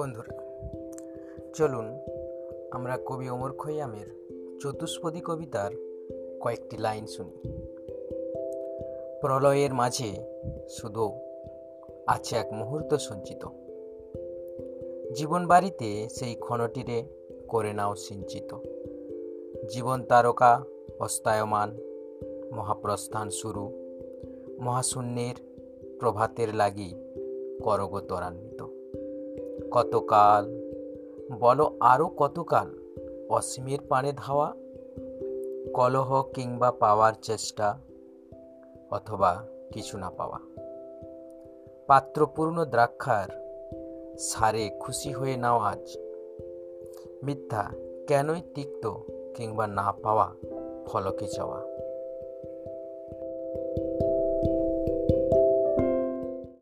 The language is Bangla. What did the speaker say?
বন্ধুরা, চলুন আমরা কবি অমর খৈয়ামের চতুষ্পদী কবিতার কয়েকটি লাইন শুনি। প্রলয়ের মাঝে শুধু আছে এক মুহূর্ত সঞ্চিত। জীবন বাড়িতে সেই ক্ষণটিরে করে নাও সিঞ্চিত। জীবন তারকা, অস্তায়মান, মহাপ্রস্থান শুরু। মহাশূন্যের প্রভাতের লাগি করগ ত্বরান্বিত। কতকাল? বলো আরও কতকাল? অসীমের পানে ধাওয়া? কলহ কিংবা পাওয়ার চেষ্টা? অথবা কিছু না পাওয়া। পাত্রপূর্ণ দ্রাক্ষার সারে খুশি হয়ে নাও আজ। মিথ্যা কেনই তিক্ত কিংবা না পাওয়া ফলকে চাওয়া?